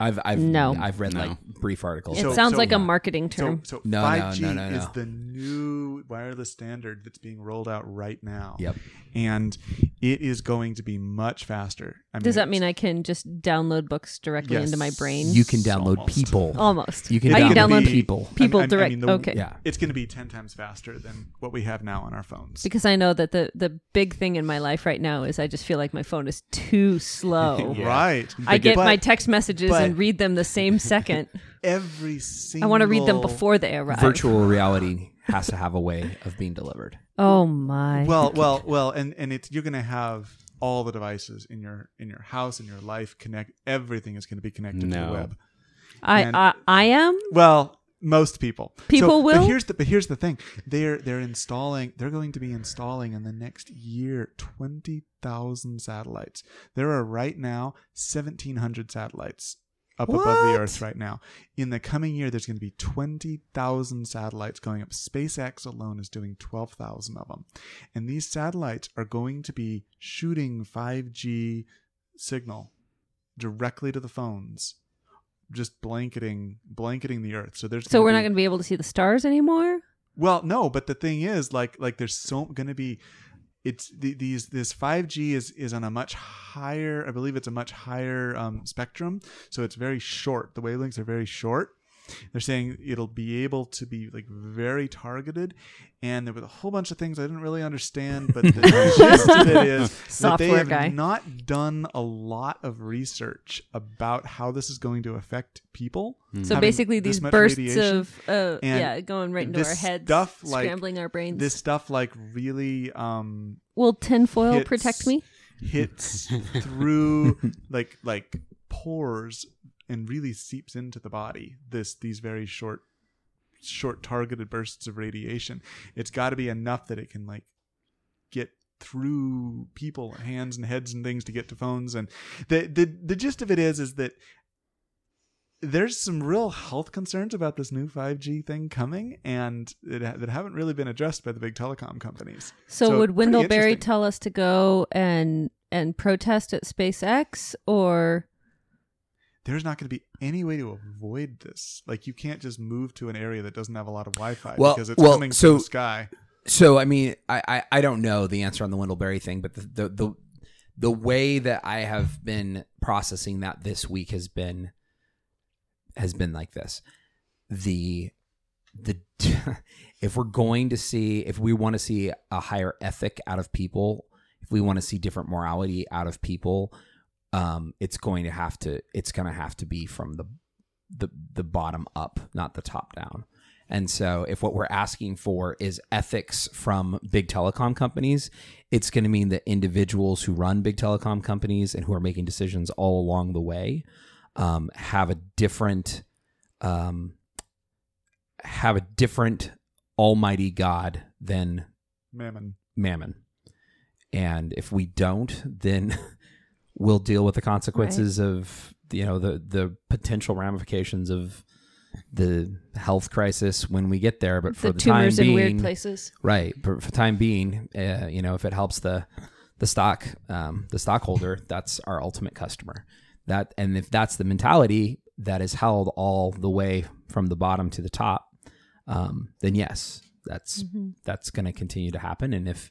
I've I've No. I've read No. like brief articles. It So- sounds so- like a marketing term. So, so No, no, 5G no, no, is no. the new wireless standard that's being rolled out right now. Yep. And it is going to be much faster. I Does that mean I can just download books directly Yes. into my brain? You can download Almost. people. Almost. You can I can download download people. people I- I- I direct. mean, okay. Yeah. It's going to be 10 times faster than what we have now on our phones. Because I know that the the big thing in my life right now is I just feel like my phone is too slow. Yeah. Right. I get But my text messages but- and read them the same second. every single. I want to read them before they arrive. Virtual reality has to have a way of being delivered. Oh my. well well well and and it's you're going to have all the devices in your in your house in your life connect everything is going to be connected to the web I, and- I I am. well most people People So- will? but here's the but here's the thing they're they're installing they're going to be installing in the next year 20,000 satellites there are right now 1700 satellites up above the earth right now. In the coming year there's going to be 20,000 satellites going up. SpaceX alone is doing 12,000 of them and these satellites are going to be shooting 5G signal directly to the phones just blanketing blanketing the earth. So there's So we're not going to be able to see the stars anymore. well, no, but the thing is, like, like there's so going to be, it's the, these this 5G is is on a much higher, I believe it's a much higher um, spectrum, so it's very short. The wavelengths are very short. They're saying it'll be able to be like very targeted, and there was a whole bunch of things I didn't really understand, but the gist of it is that they have guy. not done a lot of research about how this is going to affect people. So basically, these bursts radiation. of uh, yeah, going right into this our heads, stuff, like, scrambling our brains. this stuff like really um Will tinfoil hits- protect me? hits through like like pores and really seeps into the body this these very short short targeted bursts of radiation it's got to be enough that it can like get through people hands and heads and things to get to phones and the the the gist of it is is that there's some real health concerns about this new 5G thing coming, and it, that haven't really been addressed by the big telecom companies. So, So, would Wendell. Berry tell us to go and and protest at SpaceX or there's not going to be any way to avoid this. Like you can't just move to an area that doesn't have a lot of Wi-Fi Well- because it's well, coming so- from the sky. So I mean, I, I I don't know the answer on the Wendell Berry thing, but the, the the the way that I have been processing that this week has been has been like this. The the if we're going to see if we want to see a higher ethic out of people, if we want to see different morality out of people, um, it's going to have to it's going to have to be from the the the bottom up, not the top down. And so, if what we're asking for is ethics from big telecom companies, it's going to mean that individuals who run big telecom companies and who are making decisions all along the way um, have a different um, have a different Almighty God than Mammon. Mammon. And if we don't, then we'll deal with the consequences of you know the the potential ramifications of the health crisis when we get there. But for the the, time being, weird places? right? For, for time being, uh, you know, if it helps the the stock um, the stockholder, that's our ultimate customer. That and if that's the mentality that is held all the way from the bottom to the top, um, then yes, that's Mm-hmm. that's going to continue to happen. And if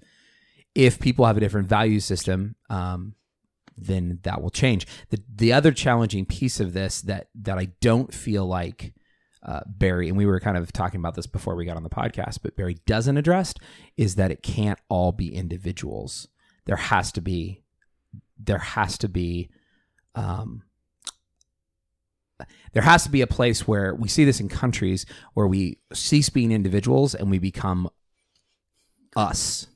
if people have a different value system, um, then that will change. The the other challenging piece of this that that I don't feel like uh, Berry and we were kind of talking about this before we got on the podcast, but Berry doesn't address is that it can't all be individuals. There has to be there has to be um, there has to be a place where we see this in countries where we cease being individuals and we become us.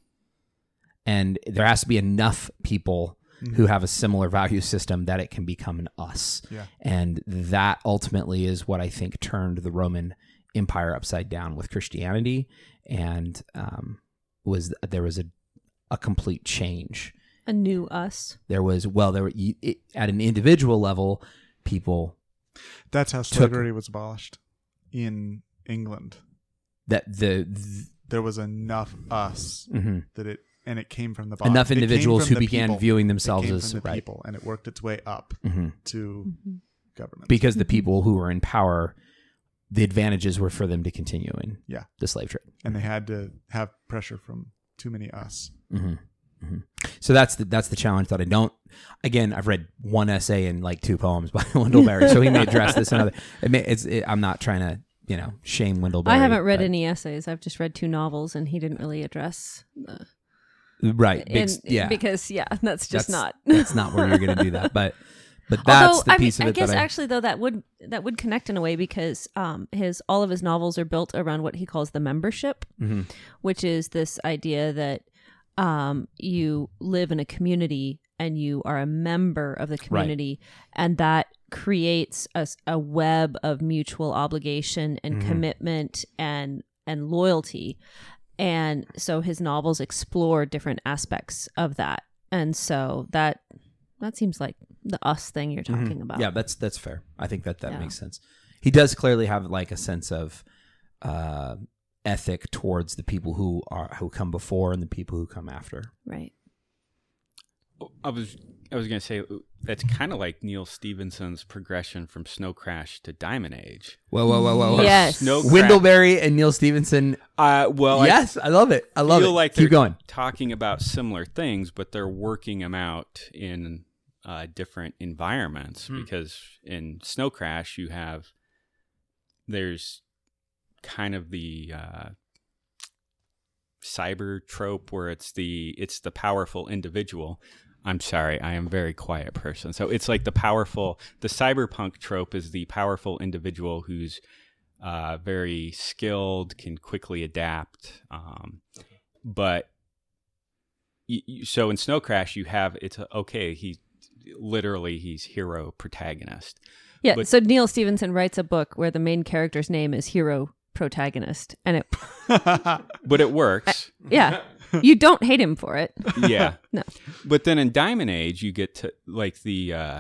And there has to be enough people who have a similar value system that it can become an us. Yeah. And that ultimately is what I think turned the Roman Empire upside down with Christianity. And um, was there was a, a complete change. A new us. There was, well, there were, it, at an individual level, people That's how slavery was abolished in England. that the, th- There was enough us mhm. that it and it came from the bottom. enough individuals who began people. viewing themselves as the right people, and it worked its way up Mhm. to government. because the people who were in power, the advantages were for them to continue in Yeah. the slave trade. and they had to have pressure from too many us. hmm hmm So that's the that's the challenge that I don't. Again, I've read one essay and like two poems by Wendell Berry, so he may address this another. It may, it's it, I'm not trying to you know shame Wendell Berry. I haven't read but- any essays. I've just read two novels, and he didn't really address. The, right. big- and- yeah, because yeah, that's just that's, not. that's not where you're going to do that. But but that's Although the I mean, piece of I guess that I. actually though that would that would connect in a way because um, his all of his novels are built around what he calls the membership, Mhm. which is this idea that um, you live in a community and you are a member of the community, and that creates a, a, web of mutual obligation and Mhm. commitment and and loyalty. And so his novels explore different aspects of that, and so that that seems like the us thing you're Mhm. talking about. Yeah, that's that's fair. I think that that Yeah. makes sense. He does clearly have like a sense of uh, ethic towards the people who are who come before and the people who come after. Right. I was I was gonna say that's kind of like Neal Stephenson's progression from Snow Crash to Diamond Age. Whoa, whoa, whoa, whoa! whoa. Yes. Snow Crash- Wendell Berry and Neal Stephenson. Uh, well, yes, I, love it. I I love feel it. like Keep they're going. talking about similar things, but they're working them out in uh, different environments. Hmm. Because in Snow Crash, you have there's kind of the uh, cyber trope where it's the it's the powerful individual. I'm sorry, I am a very quiet person. So it's like the powerful the cyberpunk trope is the powerful individual who's uh, very skilled, can quickly adapt. Um, but so in Snow Crash, you have it's a, okay. He literally he's Hiro Protagonist. Yeah. But- so Neal Stephenson writes a book where the main character's name is Hiro Protagonist, and it but it works. yeah, you don't hate him for it. yeah. No. But then in Diamond Age, you get to like the uh,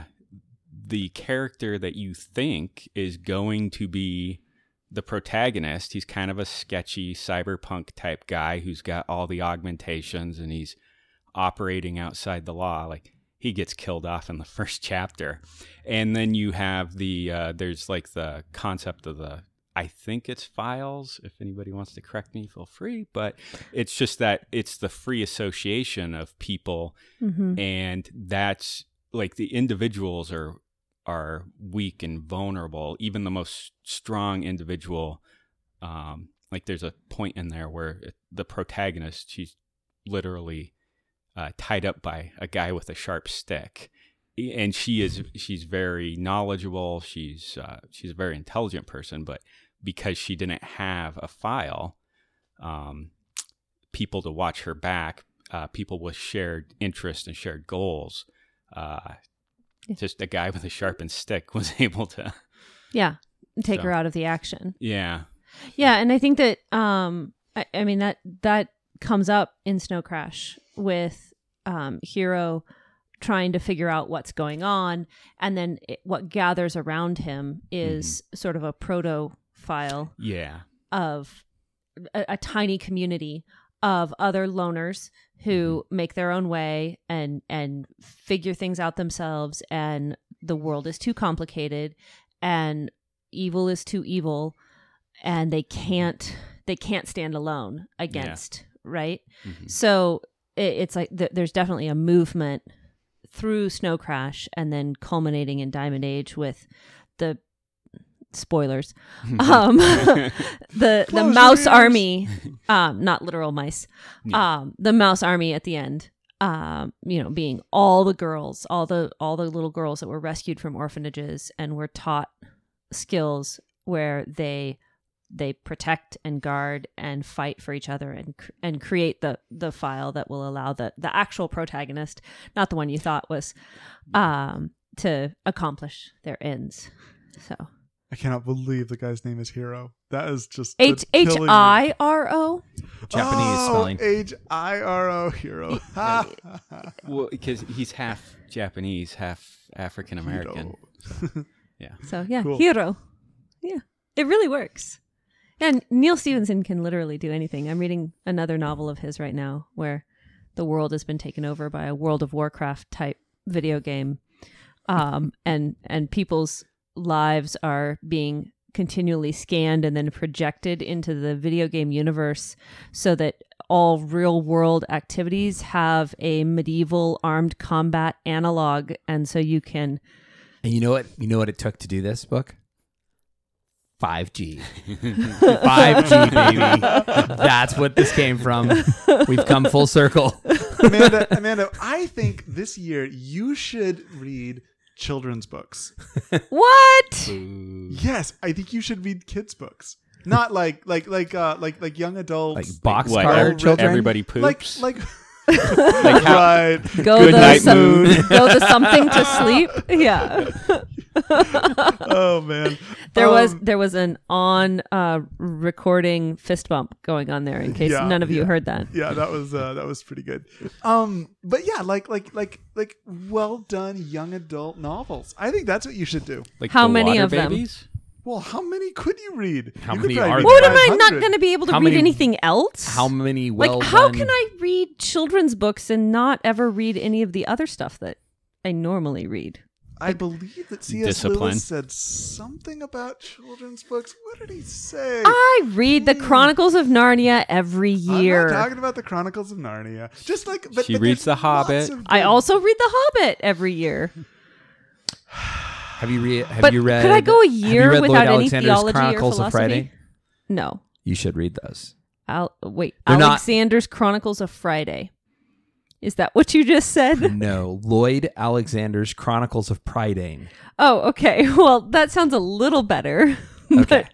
the character that you think is going to be the protagonist. He's kind of a sketchy cyberpunk type guy who's got all the augmentations and he's operating outside the law. Like he gets killed off in the first chapter, and then you have the uh, there's like the concept of the I think it's phyles. If anybody wants to correct me, feel free. But it's just that it's the free association of people, hmm and that's like the individuals are are weak and vulnerable. Even the most strong individual, um, like there's a point in there where the protagonist, she's literally uh, tied up by a guy with a sharp stick and she is she's very knowledgeable she's uh, she's a very intelligent person but because she didn't have a phyle um, people to watch her back uh, people with shared interests and shared goals uh, just a guy with a sharpened stick was able to Yeah, take So. her out of the action. yeah Yeah, and I think that um I, I mean that that comes up in Snow Crash with um Hiro trying to figure out what's going on. And then it, what gathers around him is sort of a proto phyle yeah. of a, a tiny community of other loners who make their own way and and figure things out themselves. And the world is too complicated and evil is too evil. And they can't they can't stand alone against right? Mhm. so it, it's like th- there's definitely a movement through Snow Crash and then culminating in Diamond Age with the spoilers. Um the the mouse army um not literal mice um the mouse army at the end um you know being all the girls all the all the little girls that were rescued from orphanages and were taught skills where they they protect and guard and fight for each other and and create the the phyle that will allow the the actual protagonist not the one you thought was um to accomplish their ends so I cannot believe the guy's name is Hero. That is just the H H killing me. I R O. Japanese oh, spelling. H I R O Hero. Well, because he's half Japanese, half African American. Yeah. So yeah, Cool. hero. Yeah, it really works. And Neal Stephenson can literally do anything. I'm reading another novel of his right now where the world has been taken over by a World of Warcraft type video game, um, and and people's lives are being continually scanned and then projected into the video game universe so that all real world activities have a medieval armed combat analog and so you can And you know what? You know what it took to do this book? 5G. 5G, baby. That's what this came from. We've come full circle. Amanda, Amanda, I think this year you should read children's books. what Yes, I think you should read kids' books. Not like like like uh like like young adults. Like box What? car Every- children. Everybody like poops. like Like how- right. go Good the night, some- moon. go to something to sleep yeah Oh man. there was Um, there was an on uh recording fist bump going on there in case Yeah, none of you heard that. Yeah that was uh, that was pretty good. Um but yeah like like like like well done young adult novels. I think that's what you should do. Like How many water of them? babies? well how many could you read? How You many are what am i not going to be able to How read many- anything else? How many well like how done- can i read children's books and not ever read any of the other stuff that i normally read i believe that cs Discipline. lewis said something about children's books what did he say i read the hmm. chronicles of narnia every I'm year not talking about the Chronicles of Narnia. Just like, but She but reads The Hobbit. lots i also read the hobbit every year Have you read? Have But you read? could I go a have you year read without Lloyd any Alexander's theology or Chronicles of philosophy? Friday? no You should read those. Al- wait, They're not- Alexander's Chronicles of Friday. Is that what you just said? No, Lloyd Alexander's Chronicles of Prydain. oh, okay. Well, that sounds a little better. Okay.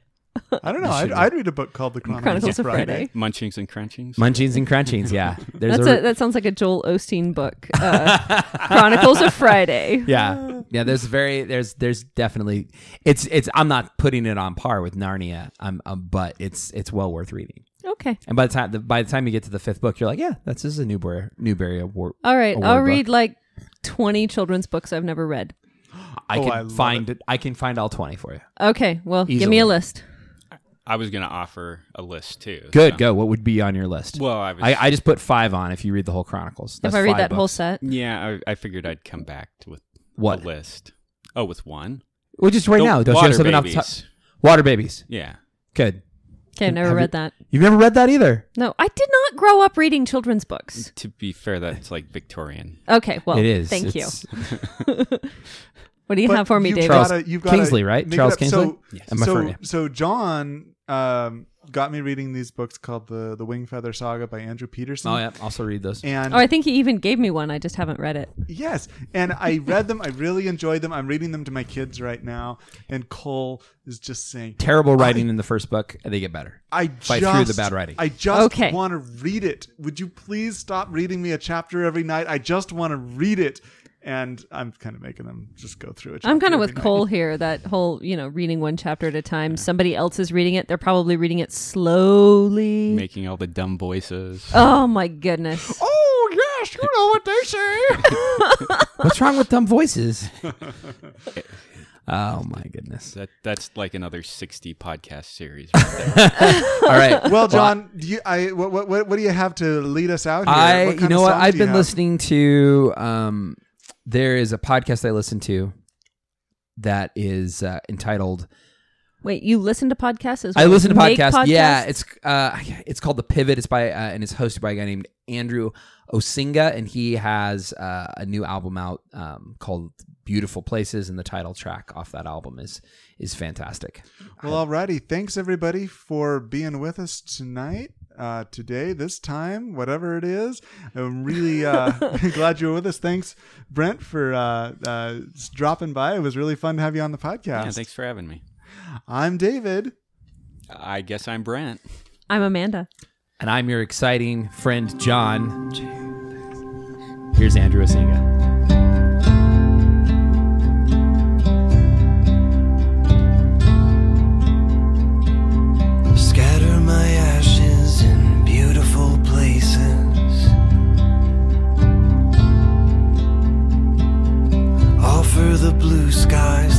I don't know. I'd, I'd read a book called The Chronicles, Chronicles of of Friday. Friday. Munchings and crunchings. Munchings and Crunchings. Yeah, there's That's a, that sounds like a Joel Osteen book. Uh, Chronicles of Friday. yeah, yeah. There's very there's there's definitely it's it's. I'm not putting it on par with Narnia. I'm um, but it's it's well worth reading. Okay. And by the time the, by the time you get to the fifth book, you're like, yeah, that's this is a Newbery Newberry Award. All right. Award I'll book. read like 20 children's books I've never read. I Oh, can I find it. I can find all twenty for you. Okay. Well, give me a list. I was going to offer a list too. Good, so- go. What would be on your list? Well, I was. I, I just put five on if you read the whole Chronicles. That's if I read five that whole set. yeah, I, I figured I'd come back to with What? a list. Oh, with one. Well, just right The now. Don't you have something off the top? Water Babies. Yeah. Good. Okay. I've never Have you- read that. You've never read that either. No, I did not grow up reading children's books. To be fair, that's like Victorian. Okay. Well, it is. Thank It's- you. What do you But have for me, you've David? Charles gotta- you've gotta Kingsley, right? Charles. Kingsley? So, Yes. I'm so, so John um, got me reading these books called the the Wingfeather Saga by Andrew Peterson. Oh yeah. Also read those. And Oh, I think he even gave me one. I just haven't read it. Yes, and I read them. I really enjoyed them. I'm reading them to my kids right now, and Cole is just saying Terrible writing in the first book. and They get better. I Fight just, through the bad writing. I just Okay. want to read it. Would you please stop reading me a chapter every night? I just want to read it, and I'm kind of making them just go through it. I'm kind of with Cole here. That whole, you know, reading one chapter at a time. Somebody else is reading it. They're probably reading it slowly. Making all the dumb voices. oh my goodness. Oh yes, you know what they say. What's wrong with dumb voices? oh my goodness. That that's like another sixty podcast series. Right there. All right. well, John, do you? I what, what what what do you have to lead us out here? I what kind you know of what I've been have? listening to um there is a podcast I listen to that is uh, entitled Wait, you listen to podcasts as well? I listen to Make podcasts. Yeah, it's uh, it's called the Pivot. It's by uh, and it's hosted by a guy named Andrew Osenga, and he has uh, a new album out um, called "Beautiful Places," and the title track off that album is is fantastic. Well, alrighty. Thanks everybody for being with us tonight. Uh, today, this time, whatever it is, I'm really uh, glad you were with us. Thanks, Brent, for uh, uh, dropping by. It was really fun to have you on the podcast. Yeah, thanks for having me. I'm David. I guess I'm Brent. I'm Amanda. And I'm your exciting friend, John. Here's Andrew Osenga. over the blue skies.